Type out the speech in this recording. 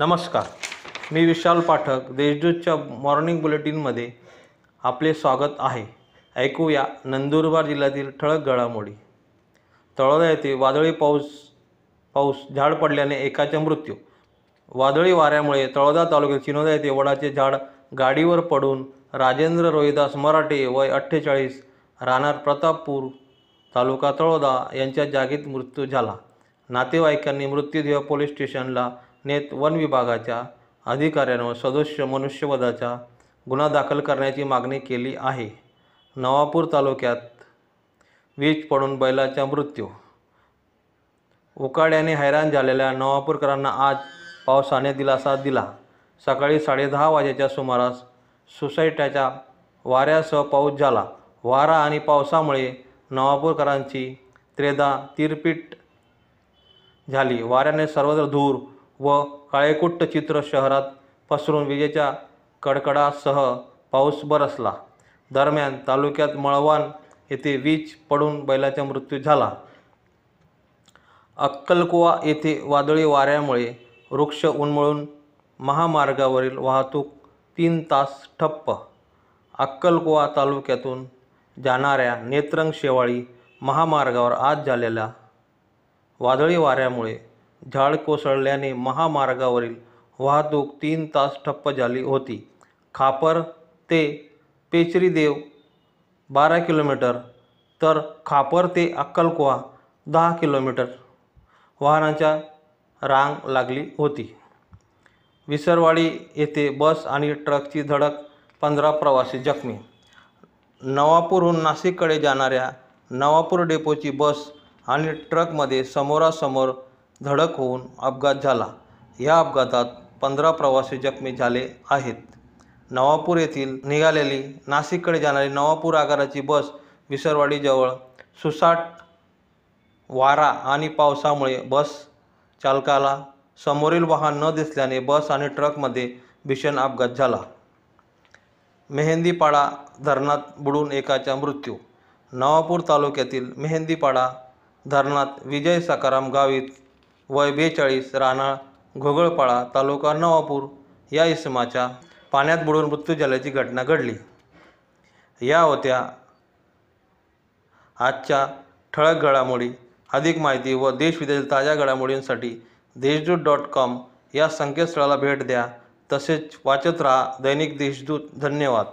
नमस्कार. मी विशाल पाठक देशदूतच्या मॉर्निंग बुलेटिनमध्ये आपले स्वागत आहे. ऐकूया नंदुरबार जिल्ह्यातील ठळक घडामोडी. तळोदा येथे वादळी पाऊस पाऊस झाड पडल्याने एकाचा मृत्यू. वादळी वाऱ्यामुळे तळोदा तालुक्यात चिनोदा येथे वडाचे झाड गाडीवर पडून राजेंद्र रोहिदास मराठे वय अठ्ठेचाळीस राहणार प्रतापपूर तालुका तळोदा यांच्या जागीत मृत्यू झाला. नातेवाईकांनी मृत्यूदेह पोलीस स्टेशनला नेत वन विभागाच्या अधिकाऱ्यांवर सदस्य मनुष्यवधाचा गुन्हा दाखल करण्याची मागणी केली आहे. नवापूर तालुक्यात वीज पडून बैलाचा मृत्यू. उकाड्याने हैराण झालेल्या नवापूरकरांना आज पावसाने दिलासा दिला. सकाळी साडेदहा वाजेच्या सुमारास सोसायट्याच्या वाऱ्यासह पाऊस झाला. वारा आणि पावसामुळे नवापूरकरांची त्रेधा तिरपीट झाली. वाऱ्याने सर्वत्र धूर व काळेकुट्ट चित्र शहरात पसरून विजेच्या कडकडासह पाऊस बरसला. दरम्यान तालुक्यात मळवान येथे वीज पडून बैलाचा मृत्यू झाला. अक्कलकुवा येथे वादळी वाऱ्यामुळे वृक्ष उन्मळून महामार्गावरील वाहतूक तीन तास ठप्प. अक्कलकुवा तालुक्यातून जाणाऱ्या नेत्रंग शेवाळी महामार्गावर आज झालेल्या वादळी वाऱ्यामुळे झाड कोसळल्याने महामार्गावरील वाहतूक तीन तास ठप्प झाली होती. खापर ते पेचरीदेव बारा किलोमीटर तर खापर ते अक्कलकुवा दहा किलोमीटर वाहनांच्या रांग लागली होती. विसरवाडी येथे बस आणि ट्रकची धडक पंधरा प्रवासी जखमी. नवापूरहून नाशिककडे जाणाऱ्या नवापूर डेपोची बस आणि ट्रकमध्ये समोरासमोर धडक होऊन अपघात झाला. या अपघातात पंधरा प्रवासी जखमी झाले आहेत. नवापूर येथील निघालेली नाशिककडे जाणारी नवापूर आगाराची बस विसरवाडीजवळ सुसाट वारा आणि पावसामुळे बस चालकाला समोरील वाहन न दिसल्याने बस आणि ट्रकमध्ये भीषण अपघात झाला. मेहंदीपाडा धरणात बुडून एकाचा मृत्यू. नवापूर तालुक्यातील मेहंदीपाडा धरणात विजय सकाराम गावीत वय बेचाळीस राहणार घोगळपाळा तालुका नवापूर या इसमाच्या पाण्यात बुडून मृत्यू झाल्याची घटना घडली. या होत्या आजच्या ठळक घडामोडी. अधिक माहिती व देशविदेशातील ताज्या घडामोडींसाठी देशदूत डॉट कॉम या संकेतस्थळाला भेट द्या. तसेच वाचत राहा दैनिक देशदूत. धन्यवाद.